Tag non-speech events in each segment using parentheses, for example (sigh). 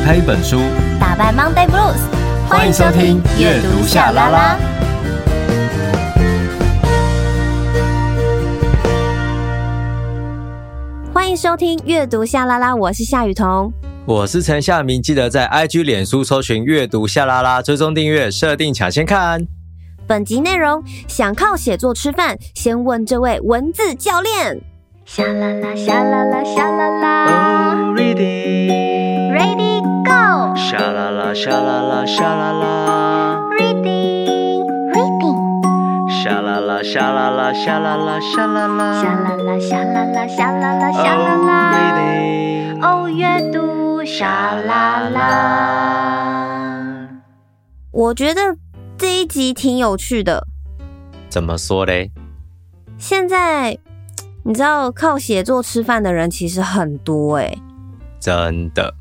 打开一本书，打败 Monday Blues。欢迎收听阅读夏拉拉。欢迎收听阅读夏拉拉，我是夏雨桐，我是陈夏明。记得在 IG、脸书搜寻阅读夏拉拉，追踪订阅，设定抢先看。本集内容：想靠写作吃饭，先问这位文字教练。夏啦啦，夏啦啦，夏啦啦。Oh, 夏啦啦，沙啦啦，沙啦啦。Reading, reading。沙啦啦，沙啦啦，沙啦啦，沙啦啦。沙啦啦，沙啦啦，沙啦啦，沙啦啦。Reading。哦，阅读沙啦啦。我觉得这一集挺有趣的。怎么说嘞？现在。你知道靠写作吃饭的人其实很多诶，真的，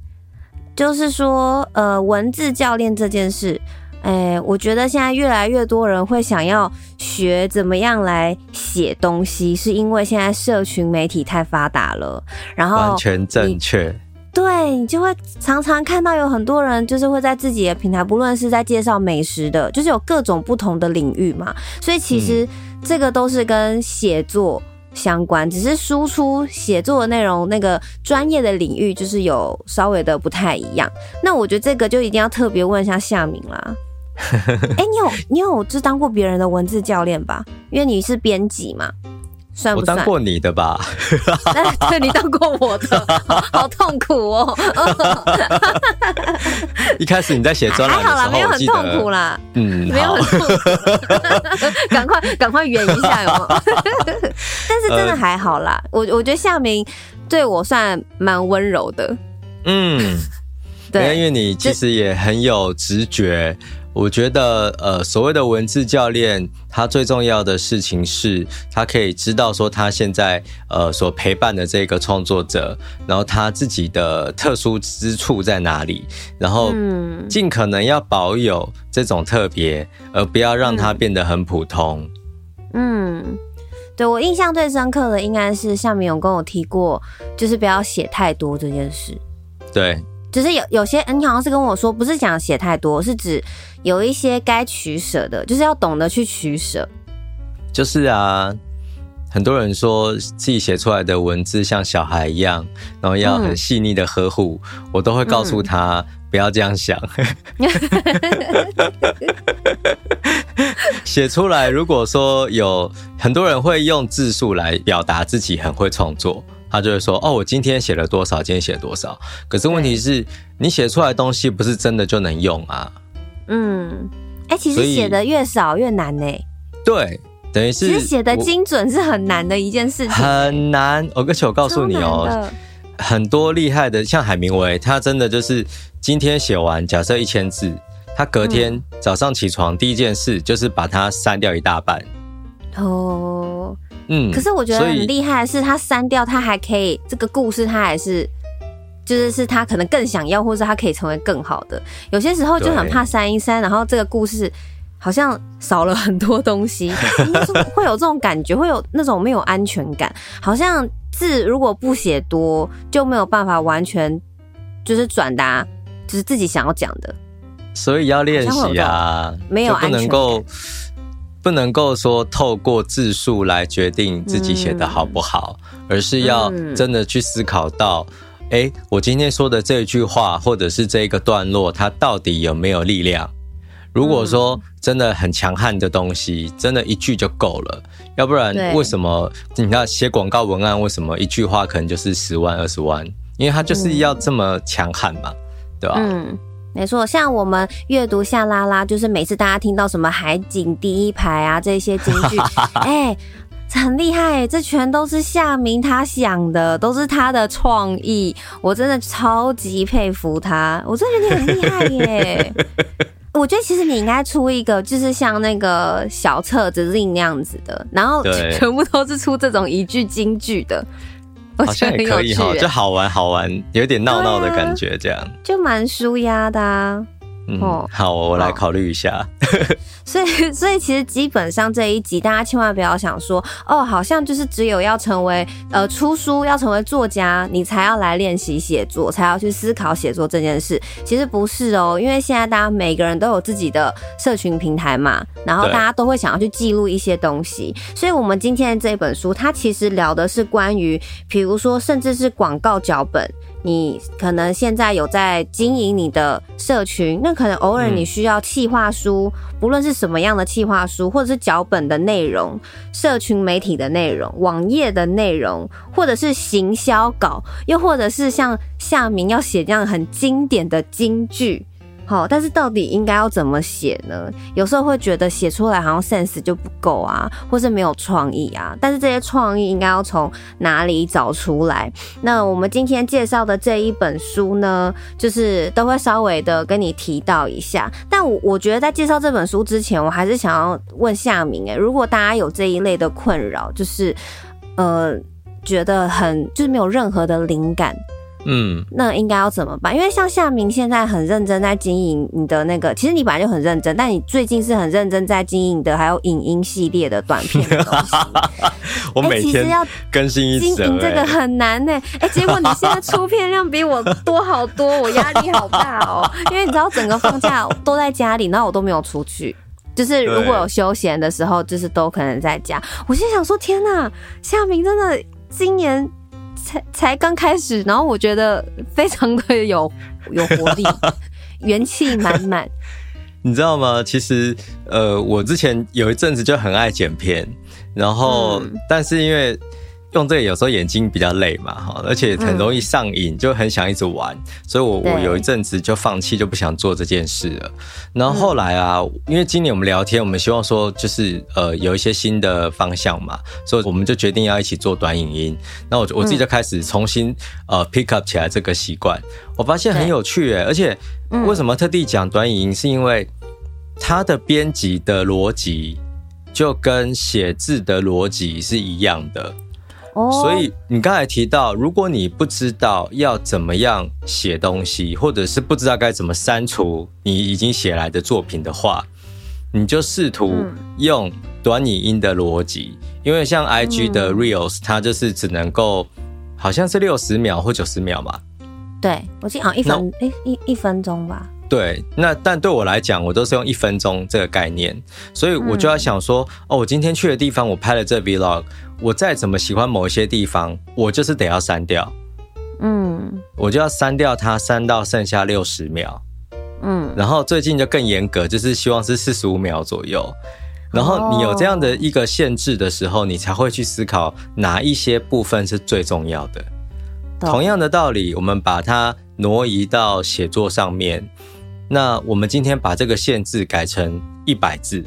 就是说，呃，文字教练这件事，诶，我觉得现在越来越多人会想要学怎么样来写东西，是因为现在社群媒体太发达了，然后完全正确，对，你就会常常看到有很多人就是会在自己的平台，不论是在介绍美食的，就是有各种不同的领域嘛，所以其实这个都是跟写作。相关，只是输出写作的内容，那个专业的领域就是有稍微的不太一样。那我觉得这个就一定要特别问一下夏明啦。哎、欸，你有你有就当过别人的文字教练吧？因为你是编辑嘛。算不算？我当过你的吧？(laughs) 对，你当过我的，(laughs) 好，好痛苦哦。(laughs) 一开始你在写专栏的时候，还好啦，没有很痛苦啦。嗯，没有很痛苦。赶快赶快圆一下哟。但是真的还好啦，我我觉得夏明对我算蛮温柔的。嗯，对，因为你其实也很有直觉。我觉得，呃，所谓的文字教练，他最重要的事情是，他可以知道说他现在呃所陪伴的这个创作者，然后他自己的特殊之处在哪里，然后尽可能要保有这种特别，而不要让它变得很普通。嗯，对，我印象最深刻的应该是夏明有跟我提过，就是不要写太多这件事。对。就是有有些，你好像是跟我说，不是讲写太多，是指有一些该取舍的，就是要懂得去取舍。就是啊，很多人说自己写出来的文字像小孩一样，然后要很细腻的呵护，嗯、我都会告诉他不要这样想。(laughs) 写出来，如果说有很多人会用字数来表达自己很会创作。他就会说：“哦，我今天写了多少？今天写了多少？可是问题是你写出来的东西不是真的就能用啊。”嗯，哎、欸，其实写的越少越难呢。对，等于是其实写的精准是很难的一件事情，很难。而且我告诉你哦，很多厉害的，像海明威，他真的就是今天写完，假设一千字，他隔天早上起床第一件事就是把它删掉一大半。哦。嗯，可是我觉得很厉害的是，他删掉，他还可以这个故事，他还是就是是他可能更想要，或者他可以成为更好的。有些时候就很怕删一删，然后这个故事好像少了很多东西，(laughs) 应该是会有这种感觉，会有那种没有安全感，好像字如果不写多，就没有办法完全就是转达就是自己想要讲的。所以要练习啊，没有安全感。不能够说透过字数来决定自己写的好不好，嗯，而是要真的去思考到，哎，嗯，我今天说的这句话或者是这个段落，它到底有没有力量？如果说真的很强悍的东西，真的一句就够了。要不然，为什么你看写广告文案，为什么一句话可能就是十万二十万？因为它就是要这么强悍嘛，对吧？嗯。没错，像我们阅读夏拉拉，就是每次大家听到什么海景第一排啊这些金句，(laughs) 哎、欸，很厉害，这全都是夏明他想的，都是他的创意，我真的超级佩服他，我真的觉得你很厉害耶。(laughs) 我觉得其实你应该出一个，就是像那个小册子令那样子的，然后全部都是出这种一句金句的。好像也可以哈，就好玩好玩，有点闹闹的感觉，这样、啊、就蛮舒压的啊。嗯，好，我来考虑一下。(laughs) 所以，所以其实基本上这一集，大家千万不要想说，哦，好像就是只有要成为呃出书，要成为作家，你才要来练习写作，才要去思考写作这件事。其实不是哦，因为现在大家每个人都有自己的社群平台嘛，然后大家都会想要去记录一些东西。所以，我们今天的这本书，它其实聊的是关于，比如说，甚至是广告脚本。你可能现在有在经营你的社群，那可能偶尔你需要企划书，不论是什么样的企划书，或者是脚本的内容、社群媒体的内容、网页的内容，或者是行销稿，又或者是像夏明要写这样很经典的金句。好，但是到底应该要怎么写呢？有时候会觉得写出来好像 sense 就不够啊，或是没有创意啊。但是这些创意应该要从哪里找出来？那我们今天介绍的这一本书呢，就是都会稍微的跟你提到一下。但我我觉得在介绍这本书之前，我还是想要问夏明，诶，如果大家有这一类的困扰，就是呃，觉得很就是没有任何的灵感。嗯，那应该要怎么办？因为像夏明现在很认真在经营你的那个，其实你本来就很认真，但你最近是很认真在经营的，还有影音系列的短片的东西。(laughs) 我每天要更新一集，(laughs) 经营这个很难呢。哎，结果你现在出片量比我多好多，我压力好大哦。因为你知道，整个放假都在家里，然后我都没有出去，(laughs) 就是如果有休闲的时候，就是都可能在家。我心想说，天哪，夏明真的今年。才才刚开始，然后我觉得非常的有 (laughs) 有活力，元气满满。(laughs) 你知道吗？其实，呃，我之前有一阵子就很爱剪片，然后，嗯、但是因为。用这个有时候眼睛比较累嘛，哈，而且很容易上瘾，就很想一直玩，所以我我有一阵子就放弃，就不想做这件事了。然后后来啊，因为今年我们聊天，我们希望说就是呃有一些新的方向嘛，所以我们就决定要一起做短影音。那我我自己就开始重新呃 pick up 起来这个习惯，我发现很有趣诶，而且为什么特地讲短影音，是因为它的编辑的逻辑就跟写字的逻辑是一样的。所以你刚才提到，如果你不知道要怎么样写东西，或者是不知道该怎么删除你已经写来的作品的话，你就试图用短语音的逻辑，因为像 IG 的 Reels，它就是只能够好像是六十秒或九十秒嘛。对，我记得好像一分，哎，一一分钟吧。对，那但对我来讲，我都是用一分钟这个概念，所以我就要想说，哦，我今天去的地方，我拍了这 Vlog。我再怎么喜欢某一些地方，我就是得要删掉，嗯，我就要删掉它，删到剩下六十秒，嗯，然后最近就更严格，就是希望是四十五秒左右。然后你有这样的一个限制的时候，你才会去思考哪一些部分是最重要的。同样的道理，我们把它挪移到写作上面，那我们今天把这个限制改成一百字。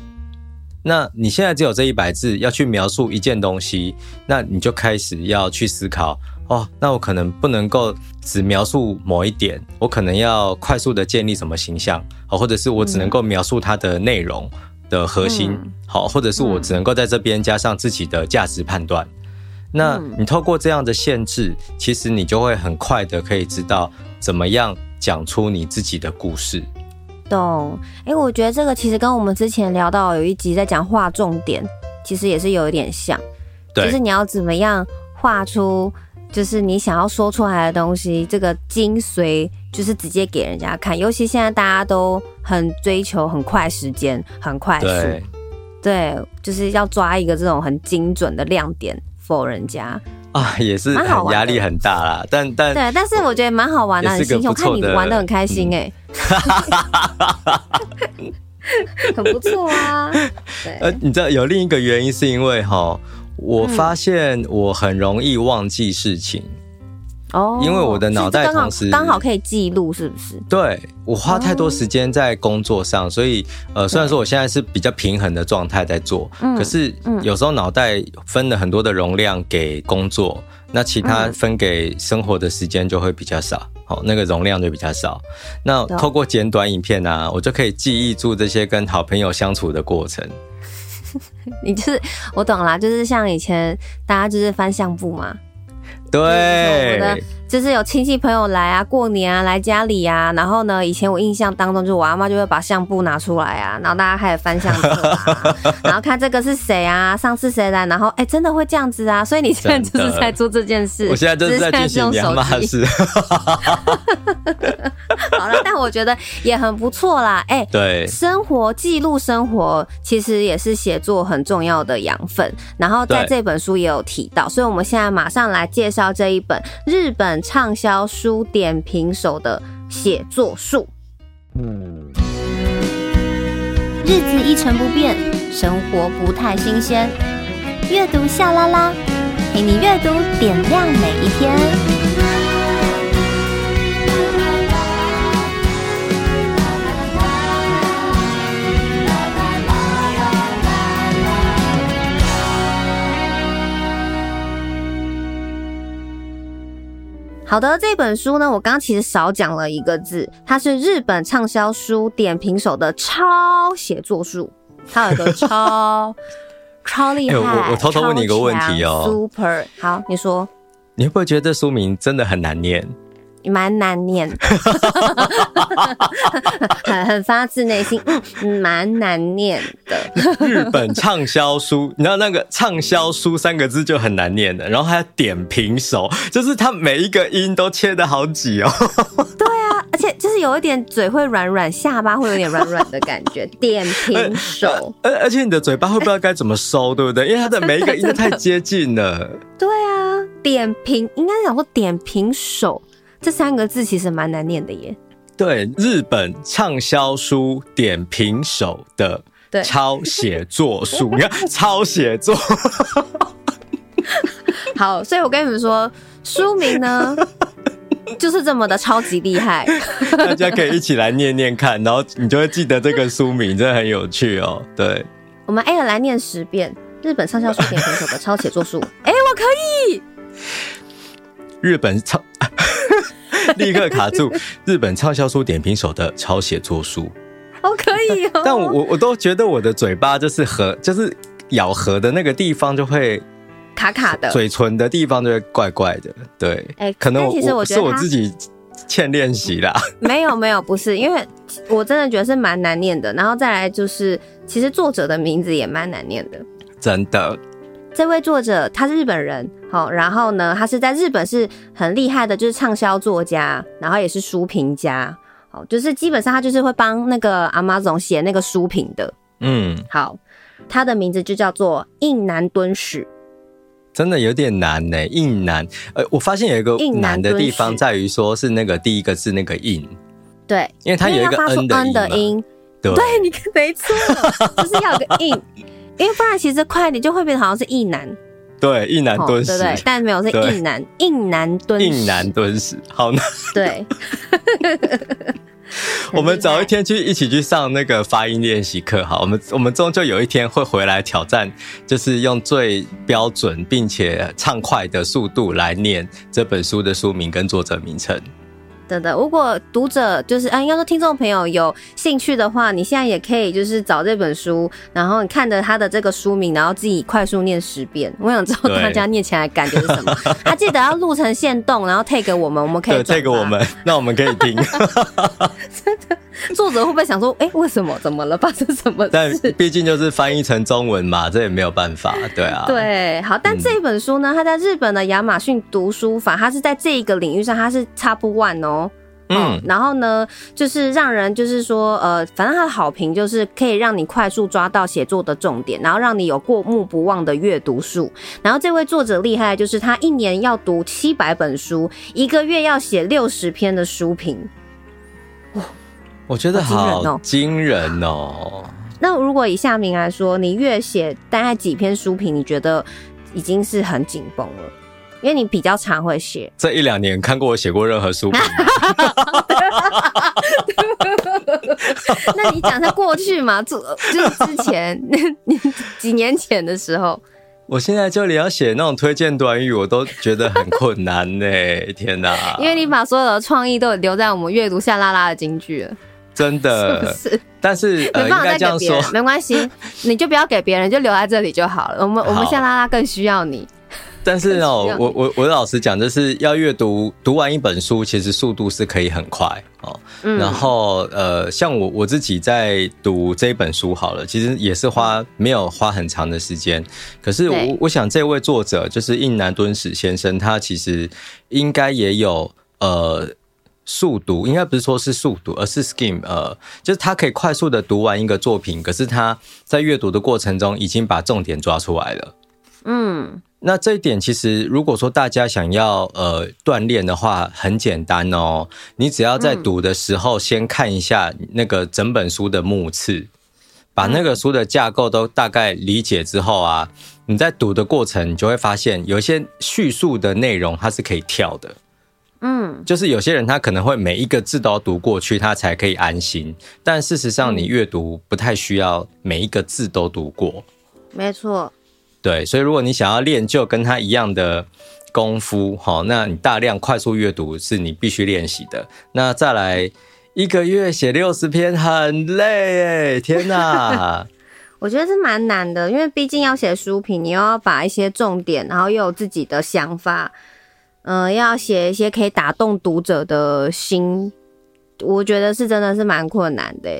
那你现在只有这一百字要去描述一件东西，那你就开始要去思考哦。那我可能不能够只描述某一点，我可能要快速的建立什么形象，好，或者是我只能够描述它的内容的核心，好，或者是我只能够在这边加上自己的价值判断。那你透过这样的限制，其实你就会很快的可以知道怎么样讲出你自己的故事。懂，哎、欸，我觉得这个其实跟我们之前聊到有一集在讲画重点，其实也是有一点像，对，就是你要怎么样画出，就是你想要说出来的东西，这个精髓就是直接给人家看。尤其现在大家都很追求很快时间，很快速，对，对，就是要抓一个这种很精准的亮点 for 人家。啊，也是压力很大啦，但但对，但是我觉得蛮好玩的，很。我看你玩的很开心哎，(laughs) 很不错啊。(laughs) 对，呃，你知道有另一个原因是因为哈，我发现我很容易忘记事情。哦，因为我的脑袋同时刚好可以记录，是不是？对，我花太多时间在工作上，所以呃，虽然说我现在是比较平衡的状态在做，可是有时候脑袋分了很多的容量给工作，那其他分给生活的时间就会比较少，好，那个容量就比较少。那透过简短影片啊，我就可以记忆住这些跟好朋友相处的过程。(laughs) 你就是我懂啦，就是像以前大家就是翻相簿嘛。对，就是有亲戚朋友来啊，过年啊来家里啊，然后呢，以前我印象当中，就我阿妈就会把相簿拿出来啊，然后大家开始翻相册啊，然后看这个是谁啊，上次谁来，然后哎、欸，真的会这样子啊，所以你现在就是在做这件事，(laughs) 我现在就是在进行娘骂事。好了，但我觉得也很不错啦，哎、欸，(laughs) 对，生活记录生活其实也是写作很重要的养分，然后在这本书也有提到，所以我们现在马上来介绍这一本日本畅销书点评手的写作术。日子一成不变，生活不太新鲜，阅读夏拉拉，陪你阅读点亮每一天。好的，这本书呢，我刚刚其实少讲了一个字，它是日本畅销书点评手的超写作术，它有一个超超厉害。欸、(laughs) 我我偷偷问你一个问题哦，Super，好，你说，你会不会觉得这书名真的很难念？蛮难念的，很 (laughs) 很发自内心，蛮难念的。日本畅销书，你知道那个畅销书三个字就很难念的，然后还有点评手，就是它每一个音都切的好挤哦。(laughs) 对啊，而且就是有一点嘴会软软，下巴会有点软软的感觉。(laughs) 点评手，而而且你的嘴巴会不知道该怎么收，对不对？因为它的每一个音都太接近了。对啊，点评应该讲说点评手。这三个字其实蛮难念的耶。对，日本畅销书点评手的抄写作术，你看抄写作。(laughs) 好，所以我跟你们说，书名呢 (laughs) 就是这么的超级厉害。(laughs) 大家可以一起来念念看，然后你就会记得这个书名，真的很有趣哦。对，我们 A 了来念十遍日本畅销书点评手的抄写作术。哎，我可以。日本超。(laughs) 立刻卡住！日本畅销书点评手的抄写作书，好可以哦。但我我都觉得我的嘴巴就是合，就是咬合的那个地方就会卡卡的，嘴唇的地方就会怪怪的。对，哎、欸，可能我其实我觉得是我自己欠练习啦。(laughs) 没有没有，不是，因为我真的觉得是蛮难念的。然后再来就是，其实作者的名字也蛮难念的，真的。这位作者他是日本人，好，然后呢，他是在日本是很厉害的，就是畅销作家，然后也是书评家，好，就是基本上他就是会帮那个 Amazon 写那个书评的，嗯，好，他的名字就叫做印南敦史，真的有点难呢，印南，呃，我发现有一个难的地方在于说是那个第一个字那个印，对，因为它有一个 N 的音，的音对，对，你 (laughs) 没错，就是要有个印。因为不然其实快点就会变成好像是印南，对，印南敦史，对对，但没有是印南，印南敦史，印南敦史，好难，对。(laughs) 我们找一天去一起去上那个发音练习课，好，我们我们终究有一天会回来挑战，就是用最标准并且畅快的速度来念这本书的书名跟作者名称。对的，如果读者就是啊，应该说听众朋友有兴趣的话，你现在也可以就是找这本书，然后你看着他的这个书名，然后自己快速念十遍。我想知道大家念起来感觉是什么？(laughs) 他记得要录成线动，然后 tag 我们，我们可以 tag 我们，那我们可以听。(laughs) (laughs) 真的，(laughs) 作者会不会想说，哎，为什么？怎么了？发生什么事？但毕竟就是翻译成中文嘛，这也没有办法。对啊，对，好，但这一本书呢，它在日本的亚马逊读书法，它是在这一个领域上，它是 top one 哦。嗯，然后呢，就是让人就是说，呃，反正他的好评就是可以让你快速抓到写作的重点，然后让你有过目不忘的阅读数。然后这位作者厉害，就是他一年要读七百本书，一个月要写六十篇的书评。哇，我觉得好惊人哦！那如果以夏明来说，你月写大概几篇书评？你觉得已经是很紧绷了？因为你比较常会写，这一两年看过我写过任何书评 (laughs) 那你讲在过去嘛？就就是之前 (laughs) 几年前的时候，我现在就连要写那种推荐短语，我都觉得很困难呢。天哪！因为你把所有的创意都留在我们阅读夏拉拉的金句了，真的。是，是，但是呃，应该这样说，没关系，(laughs) 你就不要给别人，就留在这里就好了。我们我们夏拉拉更需要你。但是哦，我我我老实讲，就是要阅读读完一本书，其实速度是可以很快哦。嗯、然后呃，像我我自己在读这一本书好了，其实也是花没有花很长的时间。可是我我想，这位作者就是印南敦史先生，他其实应该也有呃速读，应该不是说是速读，而是 skim，呃，就是他可以快速的读完一个作品，可是他在阅读的过程中已经把重点抓出来了。嗯。那这一点其实，如果说大家想要呃锻炼的话，很简单哦。你只要在读的时候，先看一下那个整本书的目次，把那个书的架构都大概理解之后啊，你在读的过程，你就会发现有一些叙述的内容它是可以跳的。嗯，就是有些人他可能会每一个字都要读过去，他才可以安心。但事实上，你阅读不太需要每一个字都读过。没错。对，所以如果你想要练就跟他一样的功夫，好，那你大量快速阅读是你必须练习的。那再来一个月写六十篇很累，天哪！(laughs) 我觉得是蛮难的，因为毕竟要写书评，你又要把一些重点，然后又有自己的想法，嗯、呃，要写一些可以打动读者的心，我觉得是真的是蛮困难的。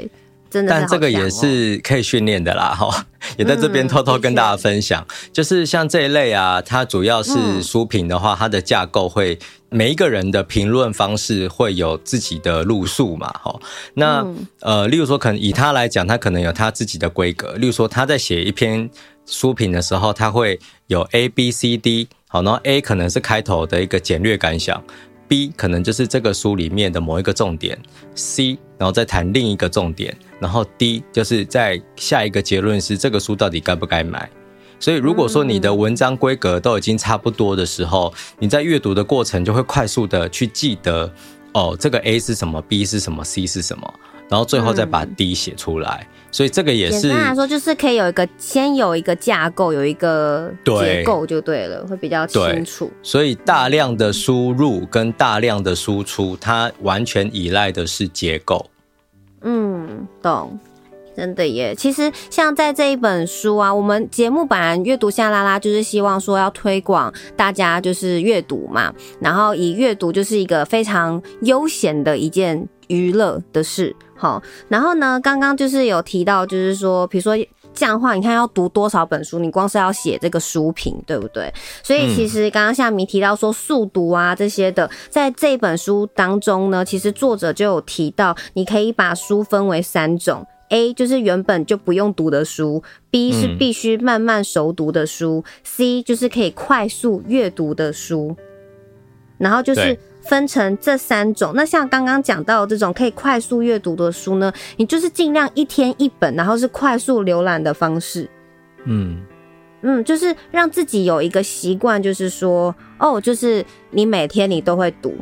但这个也是可以训练的啦，哈，(laughs) 也在这边偷偷跟大家分享，就是像这一类啊，它主要是书评的话，它的架构会每一个人的评论方式会有自己的路数嘛，哈，那呃，例如说可能以他来讲，他可能有他自己的规格，例如说他在写一篇书评的时候，它会有 A、B、C、D，好，然后 A 可能是开头的一个简略感想。B 可能就是这个书里面的某一个重点，C 然后再谈另一个重点，然后 D 就是在下一个结论是这个书到底该不该买。所以如果说你的文章规格都已经差不多的时候，你在阅读的过程就会快速的去记得，哦，这个 A 是什么，B 是什么，C 是什么。然后最后再把 D 写出来，嗯，所以这个也是简单来说，就是可以有一个先有一个架构，有一个结构就对了，会比较清楚。所以大量的输入跟大量的输出，它完全依赖的是结构。嗯，懂，真的耶。其实像在这一本书啊，我们节目版阅读夏拉拉就是希望说要推广大家就是阅读嘛，然后以阅读就是一个非常悠闲的一件娱乐的事。好，然后呢，刚刚就是有提到，就是说，比如说这样的话，你看要读多少本书，你光是要写这个书评，对不对？所以其实刚刚夏民提到说速读啊这些的，在这本书当中呢，其实作者就有提到，你可以把书分为三种：A 就是原本就不用读的书；B 是必须慢慢熟读的书；C 就是可以快速阅读的书。然后就是。分成这三种，那像刚刚讲到这种可以快速阅读的书呢，你就是尽量一天一本，然后是快速浏览的方式。嗯嗯，就是让自己有一个习惯，就是说，哦，就是你每天你都会读。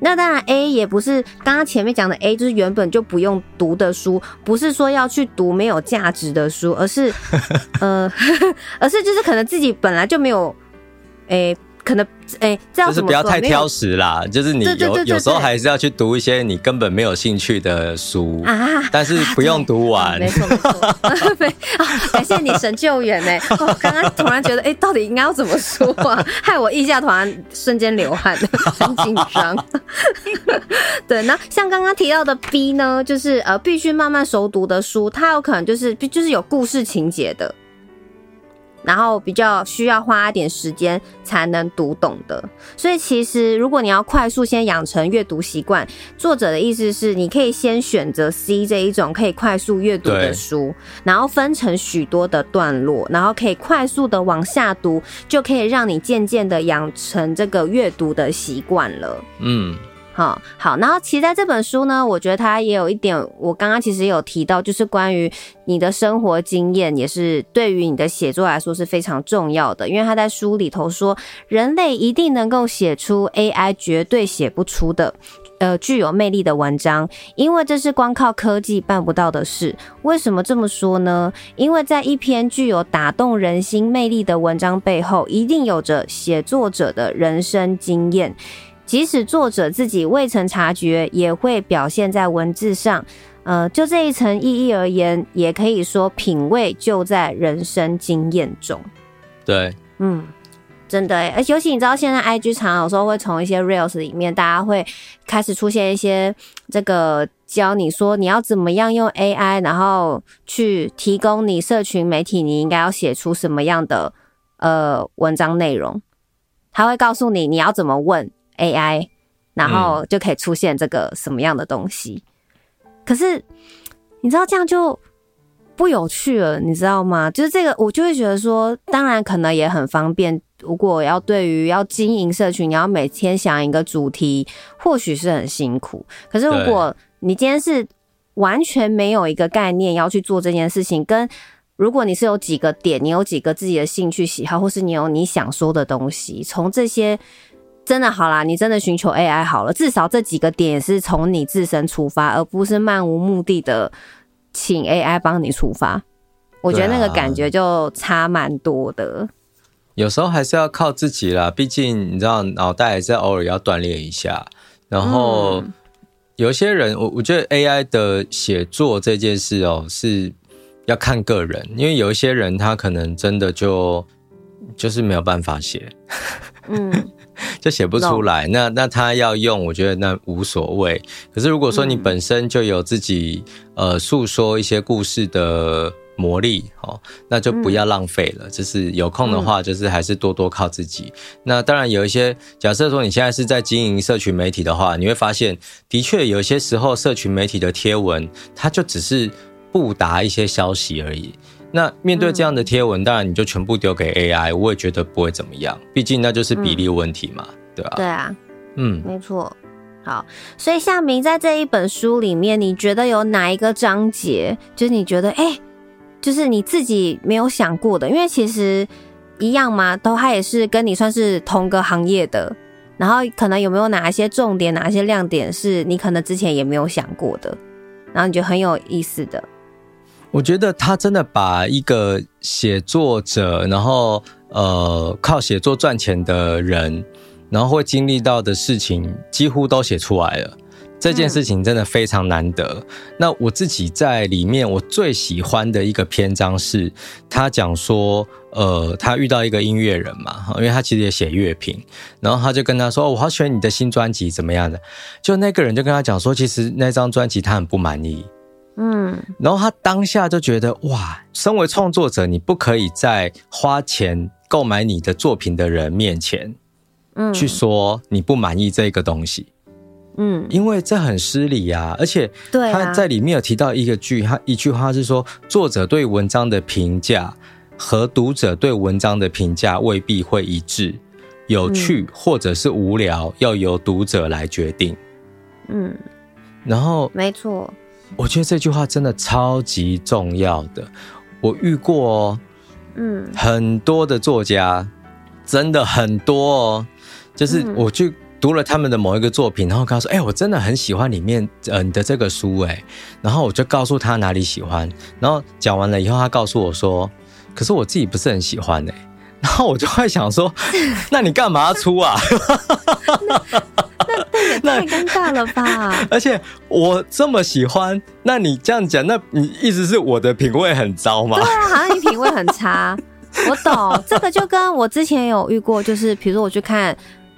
那当然，A 也不是刚刚前面讲的 A，就是原本就不用读的书，不是说要去读没有价值的书，而是呃，(laughs) 而是就是可能自己本来就没有，诶、欸。可能哎、欸，这样就是不要太挑食啦。就是你有有时候还是要去读一些你根本没有兴趣的书啊，但是不用读完。没错没错，(laughs) 感谢你神救援呢。我刚刚突然觉得，哎、欸，到底应该要怎么说啊？(laughs) 害我腋下突然瞬间流汗，(laughs) 很紧张。对，那像刚刚提到的 B 呢，就是呃，必须慢慢熟读的书，它有可能就是就是有故事情节的。然后比较需要花一点时间才能读懂的，所以其实如果你要快速先养成阅读习惯，作者的意思是你可以先选择 C 这一种可以快速阅读的书，然后分成许多的段落，然后可以快速的往下读，就可以让你渐渐的养成这个阅读的习惯了。嗯。好好，然后其实在这本书呢，我觉得它也有一点，我刚刚其实有提到，就是关于你的生活经验，也是对于你的写作来说是非常重要的。因为他在书里头说，人类一定能够写出 AI 绝对写不出的，呃，具有魅力的文章，因为这是光靠科技办不到的事。为什么这么说呢？因为在一篇具有打动人心魅力的文章背后，一定有着写作者的人生经验。即使作者自己未曾察觉，也会表现在文字上。呃，就这一层意义而言，也可以说品味就在人生经验中。对，嗯，真的，而尤其你知道，现在 IG 常有时候会从一些 Reels 里面，大家会开始出现一些这个教你说你要怎么样用 AI，然后去提供你社群媒体你应该要写出什么样的呃文章内容，他会告诉你你要怎么问 AI，然后就可以出现这个什么样的东西。嗯、可是你知道这样就。不有趣了，你知道吗？就是这个，我就会觉得说，当然可能也很方便。如果要对于要经营社群，你要每天想一个主题，或许是很辛苦。可是如果你今天是完全没有一个概念要去做这件事情，跟如果你是有几个点，你有几个自己的兴趣喜好，或是你有你想说的东西，从这些真的好啦，你真的寻求 AI 好了，至少这几个点也是从你自身出发，而不是漫无目的的。请 AI 帮你出发，我觉得那个感觉就差蛮多的。有时候还是要靠自己啦，毕竟你知道，脑袋还是偶尔要锻炼一下。然后有些人，我我觉得 AI 的写作这件事哦，是要看个人，因为有一些人他可能真的就就是没有办法写。(laughs) 嗯。(laughs) 就写不出来，那那他要用，我觉得那无所谓。可是如果说你本身就有自己呃诉说一些故事的魔力哦，那就不要浪费了。就是有空的话，就是还是多多靠自己。那当然有一些，假设说你现在是在经营社群媒体的话，你会发现，的确有些时候社群媒体的贴文，它就只是不达一些消息而已。那面对这样的贴文，当然你就全部丢给 AI，我也觉得不会怎么样，毕竟那就是比例问题嘛，对吧？对啊，嗯，没错。好，所以夏明在这一本书里面，你觉得有哪一个章节，就是你觉得哎，就是你自己没有想过的？因为其实一样嘛，都他也是跟你算是同个行业的，然后可能有没有哪一些重点，哪一些亮点是你可能之前也没有想过的，然后你觉得很有意思的。我觉得他真的把一个写作者，然后呃靠写作赚钱的人，然后会经历到的事情，几乎都写出来了。这件事情真的非常难得。嗯。那我自己在里面，我最喜欢的一个篇章是，他讲说，呃，他遇到一个音乐人嘛，因为他其实也写乐评，然后他就跟他说，我好喜欢你的新专辑，怎么样的？就那个人就跟他讲说，其实那张专辑他很不满意。嗯，然后他当下就觉得哇，身为创作者，你不可以在花钱购买你的作品的人面前，嗯，去说你不满意这个东西，嗯，因为这很失礼呀。而且对他在里面有提到一个句，他一句话是说，作者对文章的评价和读者对文章的评价未必会一致，有趣或者是无聊，要由读者来决定。嗯，然后没错。我觉得这句话真的超级重要的。我遇过哦，嗯，很多的作家，真的很多哦。就是我去读了他们的某一个作品，然后跟他说：“哎，我真的很喜欢里面呃你的这个书。”哎，然后我就告诉他哪里喜欢。然后讲完了以后，他告诉我说：“可是我自己不是很喜欢。”哎，然后我就会想说：“ (laughs) 那你干嘛要出啊？”那那也太尴尬了吧！(laughs) 而且我这么喜欢，那你这样讲，那你意思是我的品味很糟吗？对啊，好像你品味很差。(laughs) 我懂这个，就跟我之前有遇过，就是比如说我去看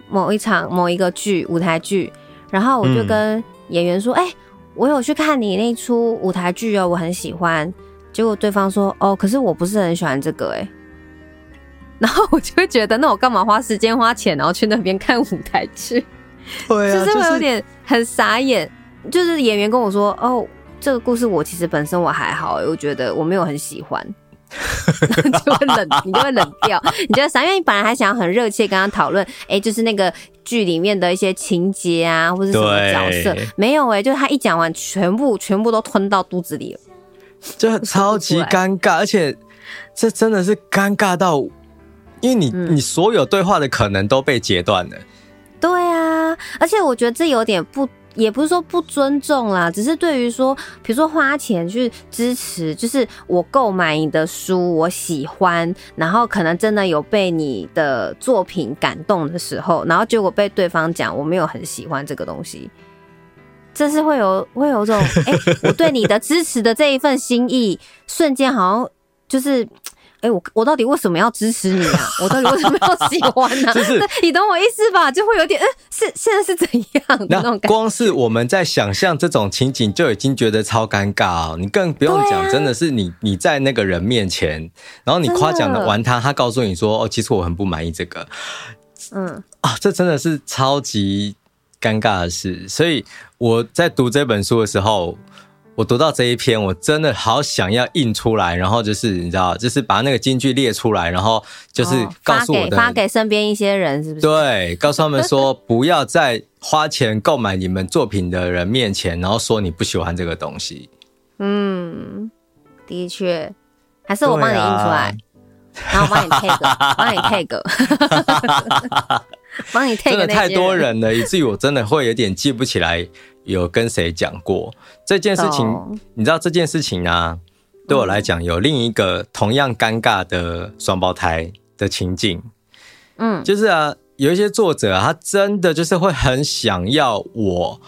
某一场某一个剧舞台剧，然后我就跟演员说：“哎、嗯欸，我有去看你那出舞台剧哦，我很喜欢。”结果对方说：“哦，可是我不是很喜欢这个。”哎，然后我就会觉得，那我干嘛花时间花钱，然后去那边看舞台剧？(laughs) 对啊，就是会有点很傻眼。就是演员跟我说：“哦，这个故事我其实本身我还好，我觉得我没有很喜欢。(laughs) ”就会冷，你就会冷掉。你觉得傻？因为你本来还想要很热切跟他讨论，哎，就是那个剧里面的一些情节啊，或者什么角色，没有哎，就是他一讲完，全部全部都吞到肚子里了，就超级尴尬。而且这真的是尴尬到，因为你、嗯、你所有对话的可能都被截断了。对啊，而且我觉得这有点不，也不是说不尊重啦，只是对于说，比如说花钱去支持，就是我购买你的书，我喜欢，然后可能真的有被你的作品感动的时候，然后结果被对方讲我没有很喜欢这个东西，这是会有会有这种，哎、欸，我对你的支持的这一份心意，瞬间好像就是哎、欸，我我到底为什么要支持你啊？我到底为什么要喜欢呢、啊？(laughs) 就是你懂我意思吧？就会有点，嗯、欸，是现在是怎样那种感觉？光是我们在想象这种情景，就已经觉得超尴尬哦。你更不用讲，真的是你你在那个人面前，然后你夸奖的完他，他告诉你说，哦，其实我很不满意这个。嗯啊，这真的是超级尴尬的事。所以我在读这本书的时候。我读到这一篇，我真的好想要印出来，然后就是你知道，就是把那个金句列出来，然后就是告诉我的、哦、发给发给身边一些人，是不是？对，告诉他们说，不要在花钱购买你们作品的人面前，然后说你不喜欢这个东西。嗯，的确，还是我帮你印出来，啊、(laughs) 然后帮你 tag，帮你 tag，(laughs) 帮你 tag，(laughs) 真的太多人了，以至于我真的会有点记不起来。有跟谁讲过这件事情？Oh. 你知道这件事情啊，对我来讲有另一个同样尴尬的双胞胎的情境。嗯，就是啊，有一些作者啊，他真的就是会很想要我，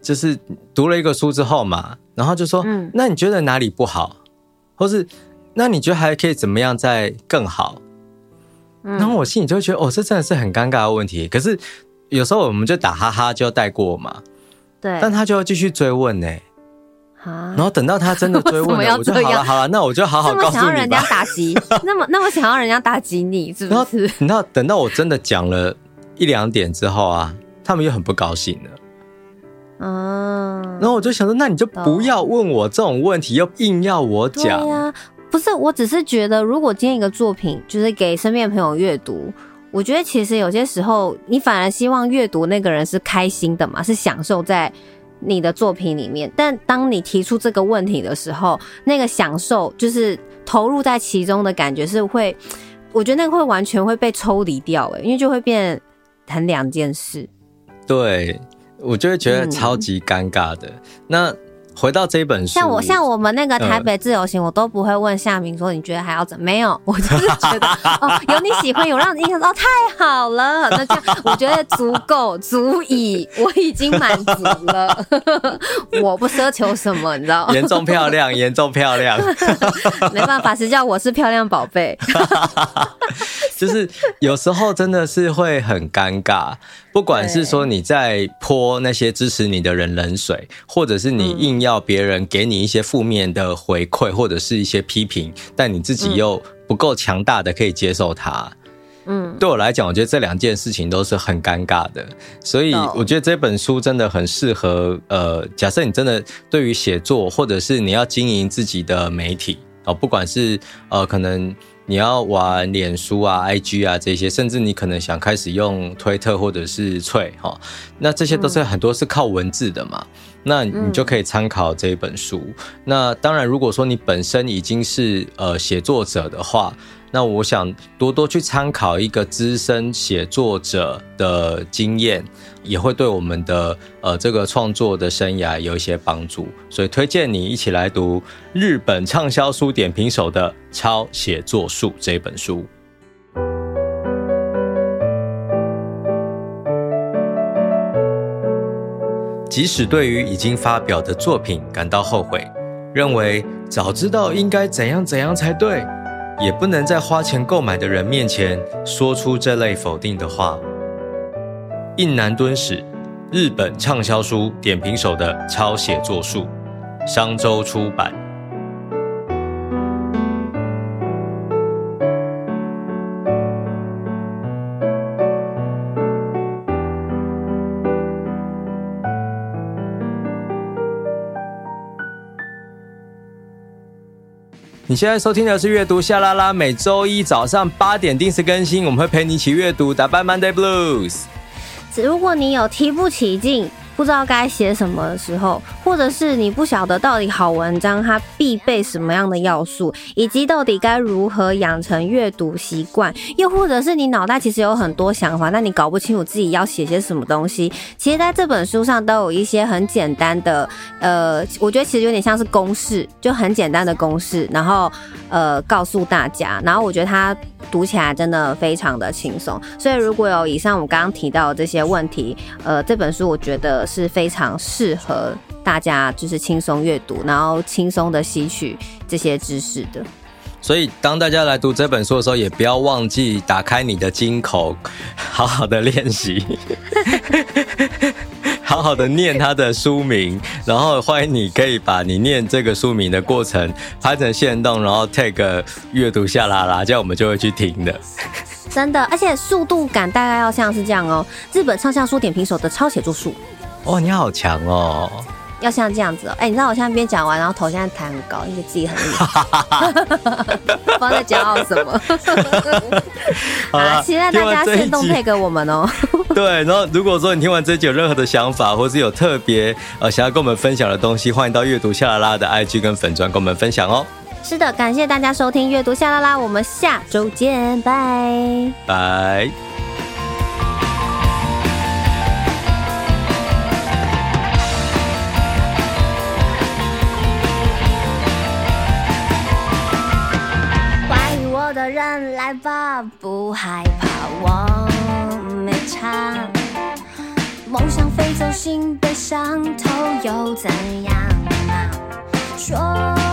就是读了一个书之后嘛，然后就说，嗯，那你觉得哪里不好，或是那你觉得还可以怎么样再更好？然后我心里就会觉得，哦，这真的是很尴尬的问题。可是有时候我们就打哈哈就带过嘛。对，但他就要继续追问呢、欸，然后等到他真的追问了，(laughs) 我就好了，好了，那我就好好告诉你吧。那么想要人家打击，(laughs) 那么那么想要人家打击你，是不是？然后等到我真的讲了一两点之后啊，他们又很不高兴了。嗯，然后我就想说，那你就不要问我这种问题，又硬要我讲。对呀，不是，我只是觉得，如果今天一个作品就是给身边的朋友阅读。我觉得其实有些时候，你反而希望阅读那个人是开心的嘛，是享受在你的作品里面。但当你提出这个问题的时候，那个享受就是投入在其中的感觉是会，我觉得那个会完全会被抽离掉，诶，因为就会变很两件事。对，我就会觉得超级尴尬的。嗯、那。回到这本书，像我像我们那个台北自由行，嗯、我都不会问夏明说，你觉得还要怎么？没有，我就是觉得哦，有你喜欢，有让你印象哦，太好了，那这样我觉得足够足以，我已经满足了，(laughs) 我不奢求什么，你知道？严重漂亮，(laughs) 严重漂亮，(laughs) 没办法，谁叫我是漂亮宝贝？就是有时候真的是会很尴尬。不管是说你在泼那些支持你的人冷水，或者是你硬要别人给你一些负面的回馈，或者是一些批评，但你自己又不够强大的可以接受它。嗯，对我来讲，我觉得这两件事情都是很尴尬的。所以我觉得这本书真的很适合。呃，假设你真的对于写作，或者是你要经营自己的媒体哦，不管是呃可能。你要玩脸书啊、IG 啊这些，甚至你可能想开始用推特或者是翠哈，那这些都是很多是靠文字的嘛，那你就可以参考这一本书。那当然，如果说你本身已经是呃写作者的话。那我想多多去参考一个资深写作者的经验，也会对我们的呃这个创作的生涯有一些帮助。所以推荐你一起来读日本畅销书点评手的《超写作术》这本书。即使对于已经发表的作品感到后悔，认为早知道应该怎样怎样才对。也不能在花钱购买的人面前说出这类否定的话。印南敦史，日本畅销书点评手的抄写作术，商周出版。你现在收听的是阅读夏拉拉每周一早上八点定时更新，我们会陪你一起阅读，打败 Monday Blues。如果你有提不起劲，不知道该写什么的时候，或者是你不晓得到底好文章它必备什么样的要素，以及到底该如何养成阅读习惯，又或者是你脑袋其实有很多想法，但你搞不清楚自己要写些什么东西，其实在这本书上都有一些很简单的，呃，我觉得其实有点像是公式，就很简单的公式，然后呃告诉大家，然后我觉得它读起来真的非常的轻松，所以如果有以上我刚刚提到的这些问题，呃，这本书我觉得。是非常适合大家，就是轻松阅读，然后轻松的吸取这些知识的。所以当大家来读这本书的时候，也不要忘记打开你的金口，(laughs) 好好的练习，(laughs) 好好的念它的书名，然后欢迎你可以把你念这个书名的过程拍成限动，然后 tag 阅读夏 LaLa，这样我们就会去听的。真的，而且速度感大概要像是这样哦，日本畅销书点评手的抄写作术。哦，你好强哦！要像这样子哦，哎、欸，你知道我现在边讲完，然后头现在抬很高，因为自己很厉害，不知道在骄傲什么。(laughs) 好了，期待大家先动配给我们哦。(laughs) 对，然后如果说你听完这集有任何的想法，或是有特别呃想要跟我们分享的东西，欢迎到阅读夏 LaLa 的 IG 跟粉砖跟我们分享哦。是的，感谢大家收听阅读夏 LaLa，我们下周见，拜拜。人来吧，不害怕，我没差。梦想飞走，心被伤透，又怎样啊？说。